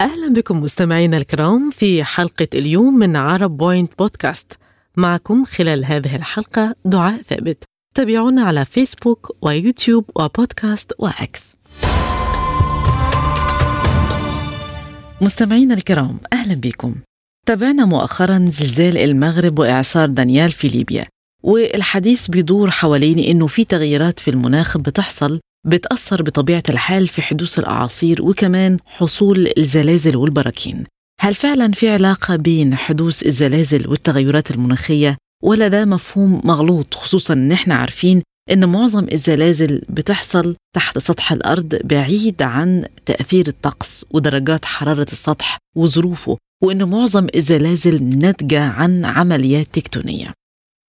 أهلا بكم مستمعينا الكرام في حلقة اليوم من عرب بوينت بودكاست. معكم خلال هذه الحلقة دعاء ثابت. تابعونا على فيسبوك ويوتيوب وبودكاست وإكس. مستمعينا الكرام أهلا بكم. تابعنا مؤخرا زلزال المغرب وإعصار دانيال في ليبيا. والحديث بيدور حوالين إنه في تغييرات في المناخ بتحصل بتأثر بطبيعة الحال في حدوث الأعاصير وكمان حصول الزلازل والبراكين. هل فعلا في علاقة بين حدوث الزلازل والتغيرات المناخية ولا ده مفهوم مغلوط خصوصا إن إحنا عارفين إن معظم الزلازل بتحصل تحت سطح الأرض بعيد عن تأثير الطقس ودرجات حرارة السطح وظروفه وإن معظم الزلازل ناتجة عن عمليات تكتونية.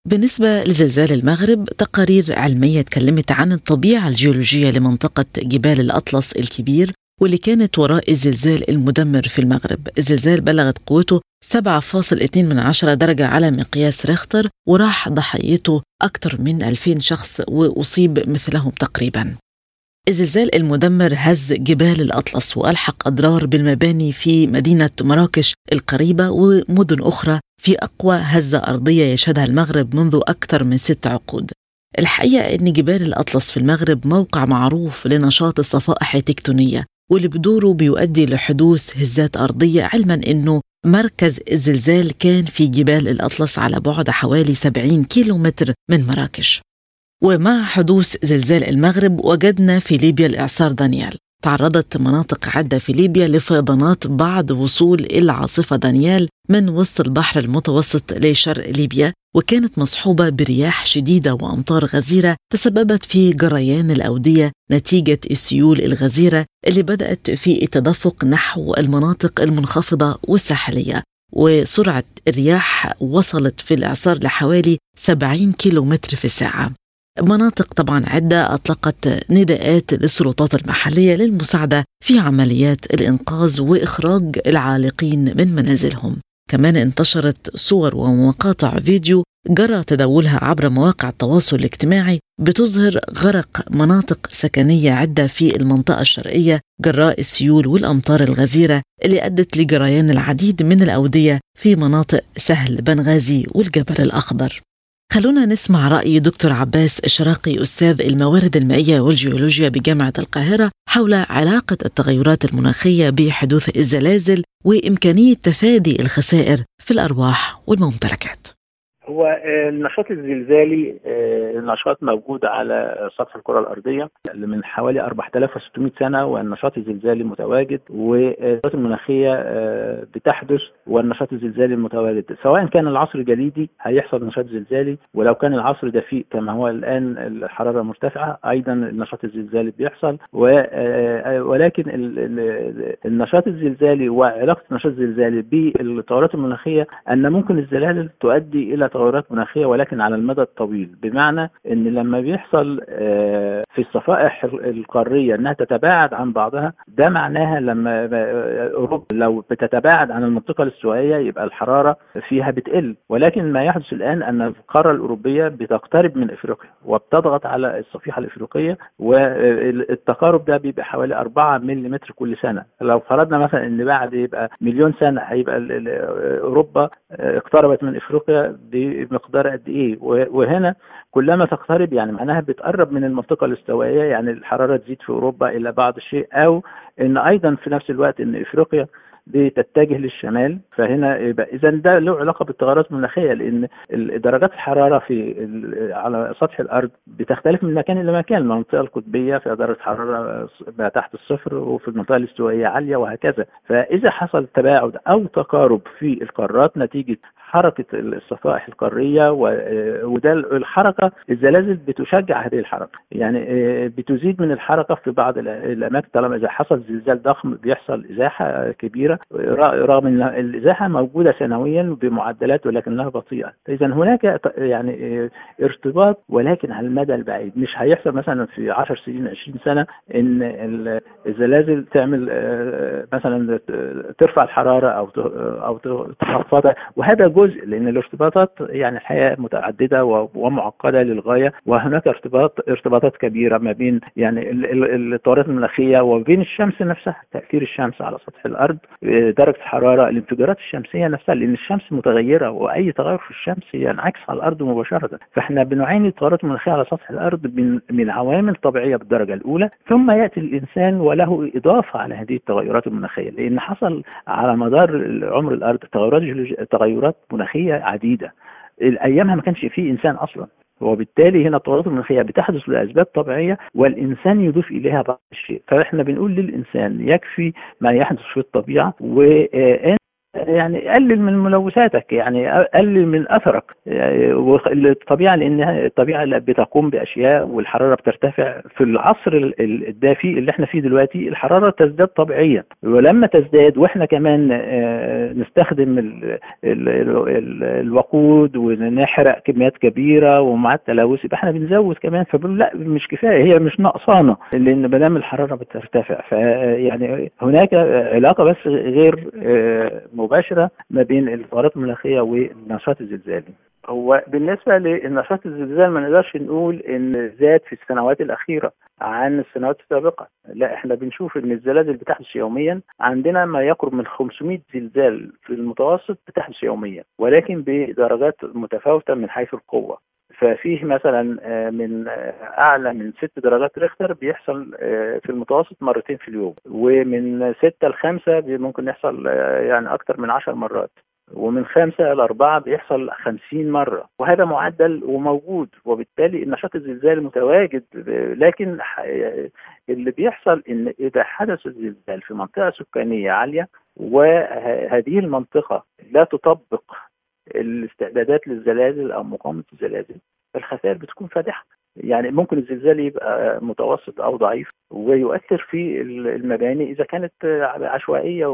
بالنسبة لزلزال المغرب تقارير علمية اتكلمت عن الطبيعة الجيولوجية لمنطقة جبال الأطلس الكبير واللي كانت وراء الزلزال المدمر في المغرب. الزلزال بلغت قوته 7.2 من عشرة درجة على مقياس ريختر وراح ضحيته أكثر من 2000 شخص وأصيب مثلهم تقريبا. الزلزال المدمر هز جبال الأطلس وألحق أضرار بالمباني في مدينة مراكش القريبة ومدن أخرى في أقوى هزة أرضية يشهدها المغرب منذ أكثر من ست عقود. الحقيقة أن جبال الأطلس في المغرب موقع معروف لنشاط الصفائح التكتونية واللي بدوره بيؤدي لحدوث هزات أرضية علما أنه مركز الزلزال كان في جبال الأطلس على بعد حوالي 70 كيلومتر من مراكش. ومع حدوث زلزال المغرب وجدنا في ليبيا الإعصار دانيال. تعرضت مناطق عدة في ليبيا لفيضانات بعد وصول العاصفة دانيال من وسط البحر المتوسط لشرق ليبيا وكانت مصحوبة برياح شديدة وأمطار غزيرة تسببت في جريان الأودية نتيجة السيول الغزيرة اللي بدأت في التدفق نحو المناطق المنخفضة والساحلية. وسرعة الرياح وصلت في الإعصار لحوالي 70 كيلومتر في الساعة. مناطق طبعا عدة أطلقت نداءات للسلطات المحلية للمساعدة في عمليات الإنقاذ وإخراج العالقين من منازلهم. كمان انتشرت صور ومقاطع فيديو جرى تداولها عبر مواقع التواصل الاجتماعي بتظهر غرق مناطق سكنية عدة في المنطقة الشرقية جراء السيول والأمطار الغزيرة اللي أدت لجريان العديد من الأودية في مناطق سهل بنغازي والجبل الأخضر. خلونا نسمع رأي دكتور عباس إشراقي أستاذ الموارد المائية والجيولوجيا بجامعة القاهرة حول علاقة التغيرات المناخية بحدوث الزلازل وإمكانية تفادي الخسائر في الأرواح والممتلكات. هو النشاط الزلزالي نشاط موجود على سطح الكرة الأرضية من حوالي 4600 سنة والنشاط الزلزالي متواجد والتغيرات المناخية بتحدث والنشاط الزلزالي متواجد. سواء كان العصر الجليدي هيحصل نشاط زلزالي ولو كان العصر دفيء كما هو الآن الحرارة مرتفعة أيضا النشاط الزلزالي بيحصل. ولكن النشاط الزلزالي وعلاقة النشاط الزلزالي بالتغيرات المناخية أن ممكن الزلازل تؤدي إلى تغيرات مناخية ولكن على المدى الطويل. بمعنى إن لما بيحصل في الصفائح القارية إنها تتباعد عن بعضها ده معناها لما أوروبا لو بتتباعد عن المنطقة الاستوائية يبقى الحرارة فيها بتقل. ولكن ما يحدث الآن أن القارة الأوروبية بتقترب من إفريقيا وبتضغط على الصفيحة الإفريقية والتقارب ده بيبقى حوالي 4 ملم كل سنة. لو فرضنا مثلا إن بعد يبقى مليون سنة هيبقى أوروبا اقتربت من إفريقيا بمقدار قد إيه. وهنا كلما تقترب يعني معناها بتقرب من المنطقة الاستوائية يعني الحرارة تزيد في أوروبا إلى بعض الشيء أو إن أيضا في نفس الوقت إن إفريقيا بتتجه للشمال. فهنا اذا ده له علاقة بالتغيرات المناخية لأن درجات الحرارة في على سطح الأرض بتختلف من مكان إلى مكان. المنطقة القطبية فيها درجة حرارة تحت الصفر وفي المنطقة الاستوائية عالية وهكذا. فإذا حصل تباعد أو تقارب في القارات نتيجة حركة الصفائح القارية وده الحركة الزلازل بتشجع هذه الحركة. يعني بتزيد من الحركة في بعض الأماكن طالما إذا حصل زلزال ضخم بيحصل إزاحة كبيرة رغم إن الإزاحة موجودة سنويا بمعدلات ولكنها بطيئة. اذا هناك يعني ارتباط ولكن على المدى البعيد. مش هيحصل مثلا في 10 سنين 20 سنة إن الزلازل تعمل مثلا ترفع الحرارة أو أو تخفضها. وهذا جزء لأن الارتباطات يعني الحقيقة متعددة ومعقدة للغاية وهناك ارتباط ارتباطات كبيرة ما بين يعني التغيرات المناخيه وبين الشمس نفسها تأثير الشمس على سطح الأرض درجة الحرارة الانفجارات الشمسية نفسها لأن الشمس متغيرة وأي تغير في الشمس ينعكس على الأرض مباشرة. فإحنا بنعاني التغيرات المناخيه على سطح الأرض من من عوامل طبيعية بالدرجة الأولى ثم يأتي الإنسان وله إضافة على هذه التغيرات المناخيه لأن حصل على مدار عمر الأرض تغيرات تغيرات مناخية عديدة. ايامها ما كانش فيه إنسان أصلا. وبالتالي هنا التغيرات المناخية بتحدث لأسباب طبيعية والإنسان يضيف إليها بعض الشيء. فإحنا بنقول للإنسان يكفي ما يحدث في الطبيعة وان يعني قلل من ملوثاتك يعني قلل من أثرك. الطبيعة لأن الطبيعة بتقوم بأشياء والحرارة بترتفع في العصر الدافي اللي إحنا فيه دلوقتي الحرارة تزداد طبيعيا. ولما تزداد وإحنا كمان آه، نستخدم الوقود ونحرق كميات كبيرة ومع التلوث يبقى إحنا بنزود كمان. فبنقول لا مش كفاية هي مش نقصانه لأن ما دام الحرارة بترتفع فيعني هناك علاقة بس غير آه، مباشرة ما بين التغيرات المناخيه والنشاط الزلزالي. هو بالنسبة للنشاط الزلزال ما نقدرش نقول إن زاد في السنوات الأخيرة عن السنوات السابقة، لا إحنا بنشوف إن الزلازل بتحدث يوميا عندنا ما يقرب من 500 زلزال في المتوسط بتحدث يوميا ولكن بدرجات متفاوتة من حيث القوة. ففيه مثلا آه، من آه، أعلى من ست درجات ريختر بيحصل آه، في المتوسط مرتين في اليوم ومن ستة لخمسة ممكن يحصل يعني أكثر من عشر مرات ومن خمسة إلى أربعة بيحصل خمسين مرة وهذا معدل وموجود وبالتالي النشاط الزلزالي متواجد لكن اللي بيحصل إن إذا حدث الزلزال في منطقة سكانية عالية وهذه المنطقة لا تطبق الاستعدادات للزلازل أو مقاومة الزلازل الخسائر بتكون فادحة. يعني ممكن الزلزال يبقى متوسط أو ضعيف ويؤثر في المباني إذا كانت عشوائية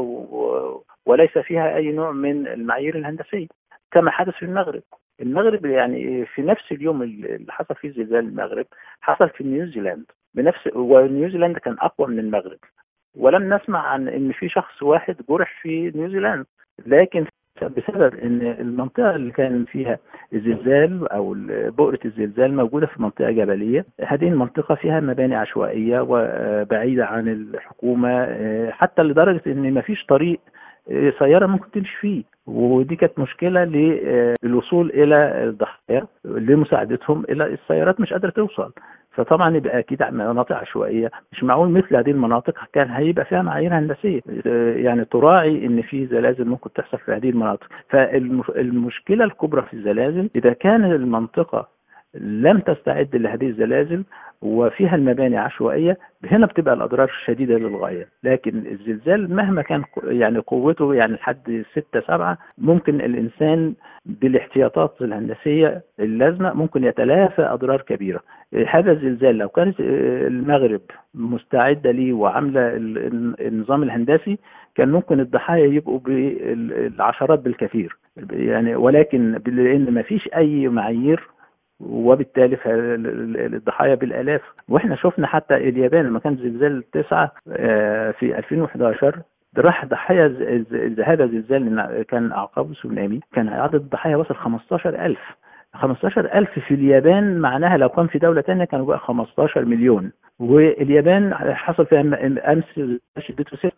وليس فيها أي نوع من المعايير الهندسية. كما حدث في المغرب. المغرب يعني في نفس اليوم اللي حصل فيه زلزال المغرب حصل في نيوزيلاند. بنفس ونيوزيلاند كان أقوى من المغرب. ولم نسمع عن إن في شخص واحد جرح في نيوزيلاند لكن بسبب إن المنطقة اللي كان فيها الزلزال أو بؤرة الزلزال موجودة في منطقة جبلية. هذه المنطقة فيها مباني عشوائية وبعيدة عن الحكومة حتى لدرجة إن ما فيش طريق سيارة ممكن تمشي فيه. ودي كانت مشكلة للوصول إلى الضحايا لمساعدتهم إلى السيارات مش قادرة توصل. فطبعا يبقى أكيد مناطق عشوائية مش معقول مثل هذه المناطق كان هيبقى فيها معايير هندسية. يعني تراعي إن في زلازل ممكن تحصل في هذه المناطق. فالمشكلة الكبرى في الزلازل إذا كان المنطقة لم تستعد لهذه الزلازل وفيها المباني عشوائية هنا بتبقى الأضرار شديدة للغاية. لكن الزلزال مهما كان يعني قوته يعني لحد 6 7 ممكن الإنسان بالاحتياطات الهندسية اللازمة ممكن يتلافى أضرار كبيرة. هذا الزلزال لو كانت المغرب مستعدة ليه وعاملة النظام الهندسي كان ممكن الضحايا يبقوا بالعشرات بالكثير. يعني ولكن لأن ما فيش أي معايير وبالتالي الضحايا بالآلاف. وإحنا شفنا حتى اليابان لما كان زلزال تسعة آه، في 2011 راح ضحايا هذا الزلزال كان اعقابه تسونامي كان عدد الضحايا وصل 15000 15000 في اليابان معناها لو كان في دولة ثانية كانوا بقى 15 مليون. واليابان حصل فيها أمس شدته 6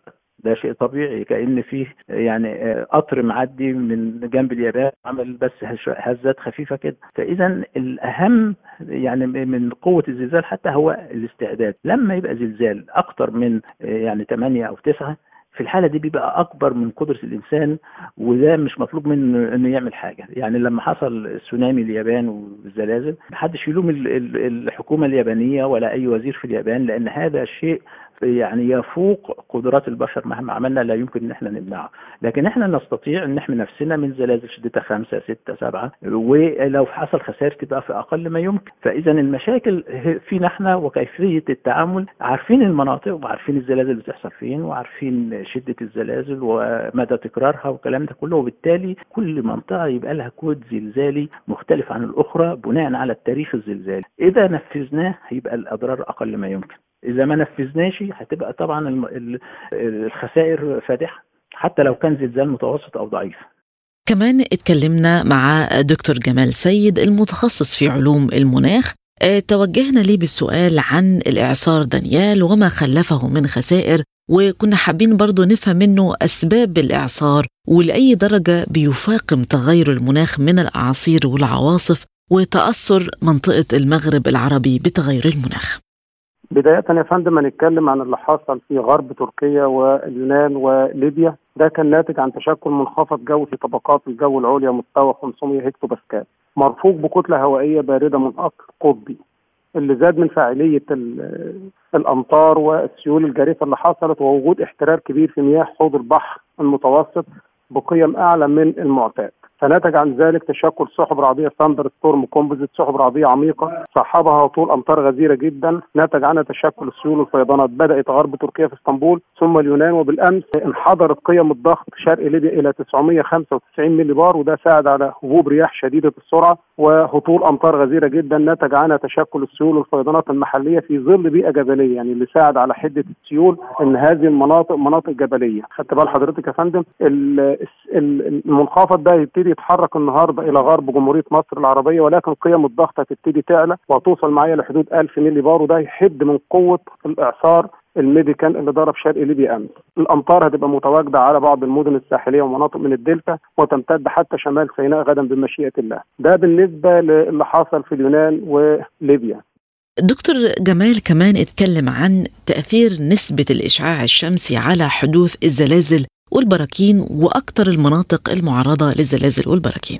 ده شيء طبيعي كأن فيه يعني آه، قطر معدي من جنب اليابان عمل بس هزات خفيفة كده. فإذا الأهم يعني من قوة الزلزال حتى هو الاستعداد. لما يبقى زلزال أكتر من آه، يعني 8 أو 9 في الحالة دي بيبقى أكبر من قدرة الإنسان وده مش مطلوب منه إنه يعمل حاجة. يعني لما حصل تسونامي اليابان والزلازل محدش يلوم الحكومة اليابانية ولا أي وزير في اليابان لأن هذا شيء يعني يفوق قدرات البشر مهما عملنا لا يمكن إن إحنا نمنعه لكن إحنا نستطيع إن نحمي نفسنا من زلازل شدتها خمسة ستة سبعة ولو حصل خسائر تبقى في أقل ما يمكن. فإذا المشاكل فينا إحنا وكيفية التعامل. عارفين المناطق وعارفين الزلازل بتحصل فين وعارفين شدة الزلازل ومدى تكرارها والكلام ده كله. وبالتالي كل منطقة يبقى لها كود زلزالي مختلف عن الأخرى بناء على التاريخ الزلزالي. إذا نفذناه هيبقى الأضرار أقل ما يمكن. إذا ما نفذناش هتبقى طبعا الخسائر فادحه حتى لو كان زلزال متوسط أو ضعيف. كمان اتكلمنا مع دكتور جمال سيد المتخصص في علوم المناخ. آه، توجهنا ليه بالسؤال عن الإعصار دانيال وما خلفه من خسائر وكنا حابين برضو نفهم منه أسباب الإعصار ولأي درجة بيفاقم تغير المناخ من الأعاصير والعواصف وتأثر منطقة المغرب العربي بتغير المناخ. بداية يا فندم هنتكلم عن اللي حصل في غرب تركيا واليونان وليبيا. ده كان ناتج عن تشكل منخفض جو في طبقات الجو العليا مستوى 500 هكتو باسكال مرفوق بكتلة هوائية باردة من أصل قطبي اللي زاد من فاعلية الأمطار والسيول الجارفة اللي حصلت ووجود احترار كبير في مياه حوض البحر المتوسط بقيم أعلى من المعتاد. فنتج عن ذلك تشكل سحب رعدية thunderstorm composite سحب رعدية عميقة صاحبها هطول أمطار غزيرة جدا. نتج عنها تشكل السيول والفيضانات بدأت غرب تركيا في إسطنبول ثم اليونان وبالأمس انحدرت قيم الضغط شرق ليبيا إلى 995 ملي بار وده ساعد على هبوب رياح شديدة السرعة وهطول أمطار غزيرة جدا. نتج عنها تشكل السيول والفيضانات المحلية في ظل بيئة جبلية يعني اللي ساعد على حدة السيول إن هذه المناطق مناطق جبلية. خدت بال حضرتك يا فندم المنخفض ده يبتدي يتحرك النهارده إلى غرب جمهورية مصر العربية ولكن قيم الضغط هتبتدي تعلى وهتوصل معايا لحدود 1000 ملي بار وده يحد من قوة الإعصار ال Medicane اللي ضرب شرق ليبيا امس. الأمطار هتبقى متواجدة على بعض المدن الساحلية ومناطق من الدلتا وتمتد حتى شمال سيناء غدا بمشيئة الله. ده بالنسبة للي حصل في اليونان وليبيا. دكتور جمال كمان اتكلم عن تأثير نسبة الإشعاع الشمسي على حدوث الزلازل والبراكين وأكثر المناطق المعرضة للزلازل والبراكين.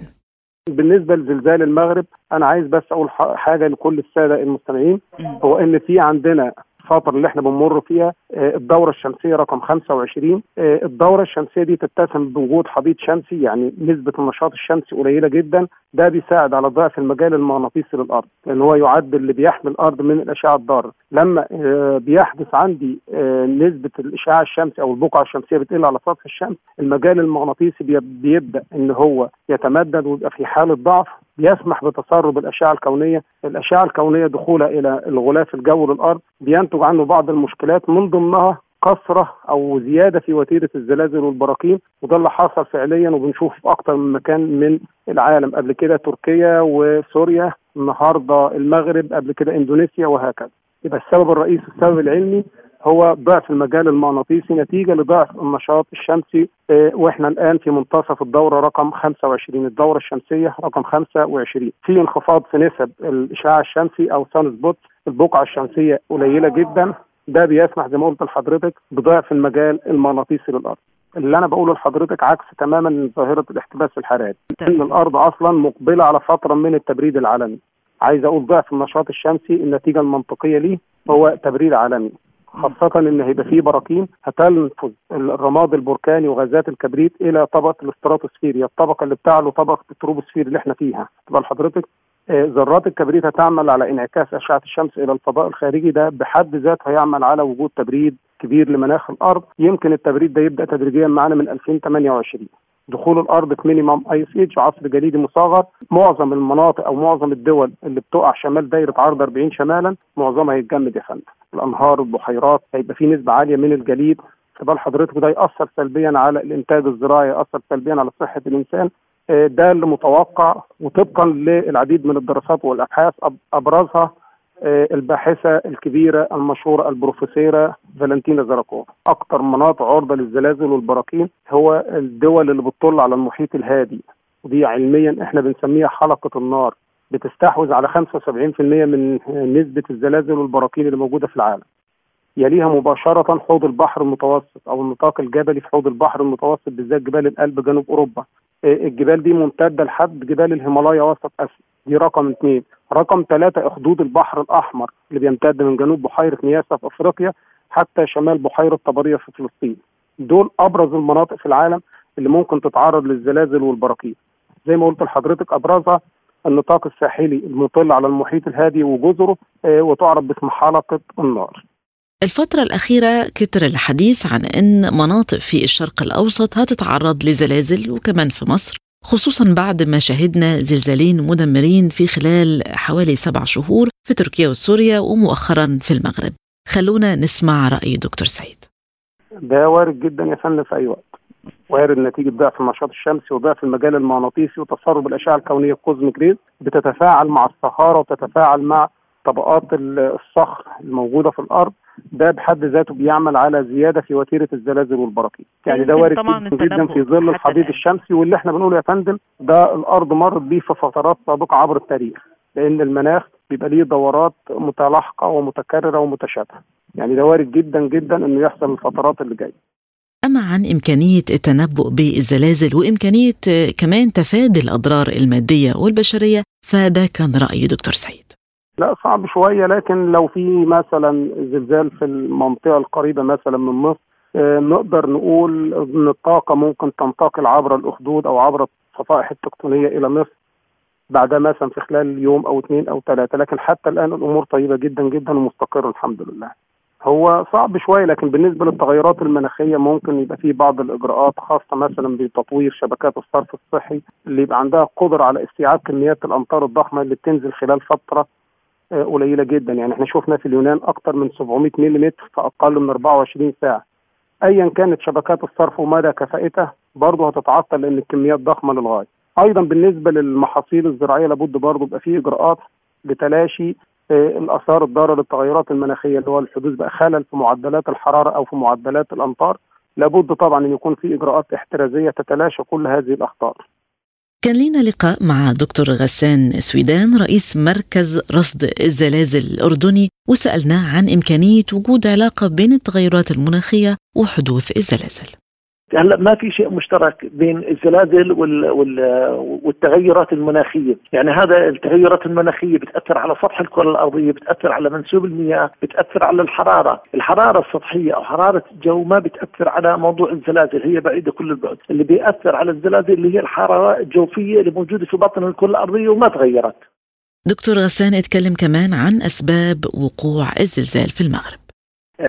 بالنسبة لزلزال المغرب أنا عايز بس أقول حاجة لكل السادة المستمعين. هو إن في عندنا الفترة اللي إحنا بنمر فيها آه، الدورة الشمسية رقم 25 آه، الدورة الشمسية دي تتسم بوجود حضيض شمسي يعني نسبة النشاط الشمسي قليلة جدا. ده بيساعد على ضعف المجال المغناطيسي للأرض لأن هو يعد اللي بيحمي الأرض من الأشعة الضارة. لما آه، بيحدث عندي نسبة الاشعاع الشمسي أو البقعه الشمسية بتقل على سطح الشمس المجال المغناطيسي بيبدأ إن هو يتمدد ويبقى في حالة ضعف يسمح بتسرب الاشعه الكونية، الاشعه الكونية دخولها إلى الغلاف الجوي للأرض بينتج عنه بعض المشكلات من ضمنها كثره أو زيادة في وتيرة الزلازل والبراكين وده اللي حصل فعليا وبنشوف في أكثر من مكان من العالم. قبل كده تركيا وسوريا النهارده المغرب قبل كده إندونيسيا وهكذا. يبقى السبب الرئيسي السبب العلمي هو ضعف المجال المغناطيسي نتيجة لضعف النشاط الشمسي آه، وإحنا الآن في منتصف الدورة رقم 25 الدورة الشمسية رقم 25 في انخفاض في نسب الإشعاع الشمسي أو سان سبوت البقعة الشمسية قليلة جدا. ده بيسمح زي ما قلت لحضرتك بضعف المجال المغناطيسي للأرض. اللي أنا بقوله لحضرتك عكس تماما من ظاهرة الاحتباس الحراري. ان الأرض أصلا مقبلة على فترة من التبريد العالمي عايز أقول ضعف النشاط الشمسي النتيجة المنطقية ليه هو تبريد عالمي خاصة إن هيبقى فيه براكين هتنفث الرماد البركاني وغازات الكبريت إلى طبقة الاستراتوسفير هي الطبقة اللي بتعلو طبقة التروبوسفير اللي إحنا فيها. تبقى لحضرتك آه، ذرات الكبريت هتعمل على انعكاس أشعة الشمس إلى الفضاء الخارجي. ده بحد ذاته هيعمل على وجود تبريد كبير لمناخ الأرض. يمكن التبريد ده يبدأ تدريجيا معانا من 2028 دخول الأرض minimum ice age عصر جليدي مصغر. معظم المناطق أو معظم الدول اللي بتقع شمال دايرة عرض 40 شمالا معظمها هيتجمد يا فندم. الأنهار البحيرات هيبقى في نسبة عالية من الجليد. بال حضرتك وده يأثر سلبيا على الإنتاج الزراعي يأثر سلبيا على صحة الإنسان. آه، ده اللي متوقع وطبقا للعديد من الدراسات والأبحاث أبرزها الباحثة الكبيرة المشهورة البروفيسوره فالنتينا زراكوف. أكثر مناطق عرضة للزلازل والبراكين هو الدول اللي بتطل على المحيط الهادي. ودي علميا إحنا بنسميها حلقة النار. بتستحوذ على 75% من نسبة الزلازل والبراكين اللي موجودة في العالم. يليها مباشرة حوض البحر المتوسط أو النطاق الجبلي في حوض البحر المتوسط بالذات جبال الألب جنوب أوروبا. آه، الجبال دي ممتدة لحد جبال الهيمالايا وسط آسيا. دي رقم اثنين رقم ثلاثة أخدود البحر الأحمر اللي بيمتد من جنوب بحيرة نياسا في أفريقيا حتى شمال بحيرة طبرية في فلسطين. دول أبرز المناطق في العالم اللي ممكن تتعرض للزلازل والبراكين. زي ما قلت لحضرتك أبرزها النطاق الساحلي المطل على المحيط الهادي وجزره آه، وتعرف باسم حلقة النار. الفترة الأخيرة كتر الحديث عن أن مناطق في الشرق الأوسط هتتعرض لزلازل وكمان في مصر. خصوصا بعد ما شهدنا زلزالين مدمرين في خلال حوالي سبع شهور في تركيا وسوريا ومؤخرا في المغرب. خلونا نسمع رأي دكتور سعيد. ده وارد جدا يا فندم في أي وقت. وارد نتيجة ضعف النشاط الشمسي وضعف المجال المغناطيسي وتسرب الاشعه الكونية ال cosmic rays بتتفاعل مع الصهارة وتتفاعل مع طبقات الصخر الموجودة في الأرض. ده بحد ذاته بيعمل على زيادة في وتيرة الزلازل والبراكين. يعني ده وارد جدا, في ظل الحضيض الشمسي واللي إحنا بنقوله يا فندم ده الأرض مرت بيه في فترات سابقة عبر التاريخ لأن المناخ بيبقى ليه دورات متلاحقة ومتكررة ومتشابهة. يعني ده وارد جدا جدا إنه يحصل الفترات اللي جاية. أما عن إمكانية التنبؤ بالزلازل وإمكانية كمان تفادي الأضرار المادية والبشرية فده كان رأي دكتور سعيد. لا صعب شوية لكن لو في مثلا زلزال في المنطقة القريبة مثلا من مصر آه، نقدر نقول إن الطاقة ممكن تنتقل عبر الأخدود أو عبر الصفائح التكتونية إلى مصر بعدها مثلا في خلال يوم أو اثنين أو ثلاثة لكن حتى الآن الأمور طيبة جدا جدا ومستقرة الحمد لله. هو صعب شوية لكن بالنسبة للتغيرات المناخية ممكن يبقى في بعض الإجراءات خاصة مثلا بتطوير شبكات الصرف الصحي اللي يبقى عندها قدرة على استيعاب كميات الأمطار الضخمة اللي بتنزل خلال فترة قليلة جدا. يعني إحنا شفنا في اليونان أكثر من 700 ملم في أقل من 24 ساعة. ايا كانت شبكات الصرف ومدى كفاءتها برضه هتتعطل لأن الكميات ضخمة للغاية. أيضا بالنسبة للمحاصيل الزراعية لابد برضه يبقى في إجراءات لتلاشي الآثار الضارة للتغيرات المناخية اللي هو الحدوث بقى خلل في معدلات الحرارة أو في معدلات الأمطار. لابد طبعا إن يكون في إجراءات احترازية تتلاشى كل هذه الأخطار. كان لينا لقاء مع دكتور غسان سويدان رئيس مركز رصد الزلازل الأردني وسألناه عن إمكانية وجود علاقة بين التغيرات المناخية وحدوث الزلازل. هلا ما في شيء مشترك بين الزلازل وال وال والتغيرات المناخية، يعني هذا التغيرات المناخية بتأثر على سطح الكرة الأرضية، بتأثر على منسوب المياه، بتأثر على الحرارة، الحرارة السطحية أو حرارة الجو ما بتأثر على موضوع الزلازل، هي بعيدة كل البعد، اللي بيأثر على الزلازل اللي هي الحرارة الجوفية اللي موجودة في باطن الكرة الأرضية وما تغيرت. دكتور غسان اتكلم كمان عن أسباب وقوع الزلزال في المغرب.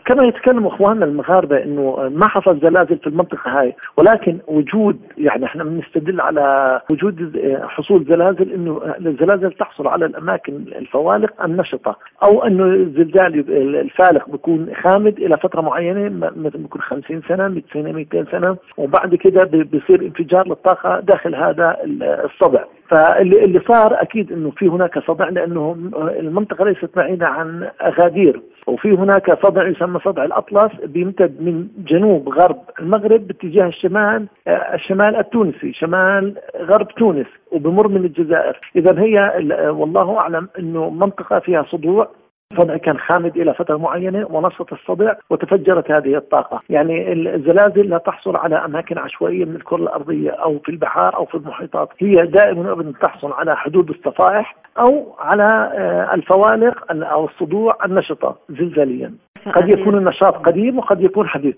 كما يتكلم أخواننا المغاربة إنه ما حصل زلازل في المنطقة هاي ولكن وجود يعني إحنا بنستدل على وجود حصول زلازل إنه الزلازل تحصل على الأماكن الفوالق النشطة أو إنه الزلزال الفالق بيكون خامد إلى فترة معينة مثلا بيكون 50 سنة 100 سنة 200 سنة وبعد كده بيصير انفجار للطاقة داخل هذا الصدع. فاللي اللي صار أكيد إنه في هناك صدع لأنه المنطقة ليست بعيدة عن أغادير. وفي هناك صدع يسمى صدع الأطلس بيمتد من جنوب غرب المغرب باتجاه الشمال الشمال التونسي شمال غرب تونس وبمر من الجزائر. اذا هي والله أعلم إنه منطقة فيها صدوع. الصدع كان خامد إلى فترة معينة ونشط الصدع وتفجرت هذه الطاقة، يعني الزلازل لا تحصل على أماكن عشوائية من الكرة الأرضية أو في البحار أو في المحيطات، هي دائما ابدا تحصل على حدود الصفائح أو على آه، الفوالق أو الصدوع النشطة زلزاليا. قد يكون النشاط قديم وقد يكون حديث.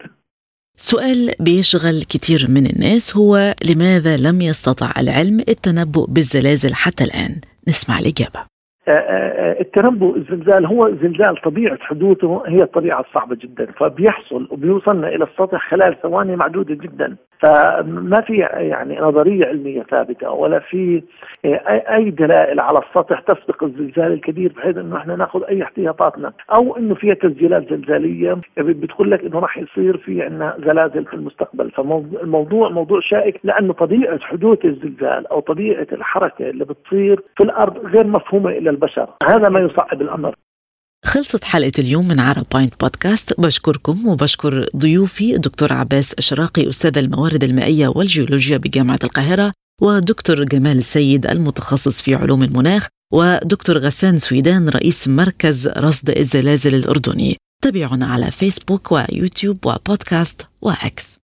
سؤال بيشغل كثير من الناس هو لماذا لم يستطع العلم التنبؤ بالزلازل حتى الآن؟ نسمع الإجابة التنبؤ الزلزال هو زلزال طبيعة حدوثه هي الطبيعة الصعبة جدا فبيحصل وبيوصلنا إلى السطح خلال ثواني معدودة جدا. فما في يعني نظرية علمية ثابتة ولا في أي دلائل على السطح تسبق الزلزال الكبير بحيث إنه إحنا نأخذ أي احتياطاتنا أو إنه فيها تسجيلات زلزالية بتقول لك إنه راح يصير في عندنا زلازل في المستقبل. فالموضوع موضوع شائك لأنه طبيعة حدوث الزلزال أو طبيعة الحركة اللي بتصير في الأرض غير مفهومة إلى البشر. هذا ما يصعب الأمر. خلصت حلقة اليوم من Arab Point Podcast بشكركم وبشكر ضيوفي الدكتور عباس شراقي أستاذ الموارد المائية والجيولوجيا بجامعة القاهرة ودكتور جمال السيد المتخصص في علوم المناخ ودكتور غسان سويدان رئيس مركز رصد الزلازل الأردني. تابعونا على فيسبوك ويوتيوب وبودكاست وأكس.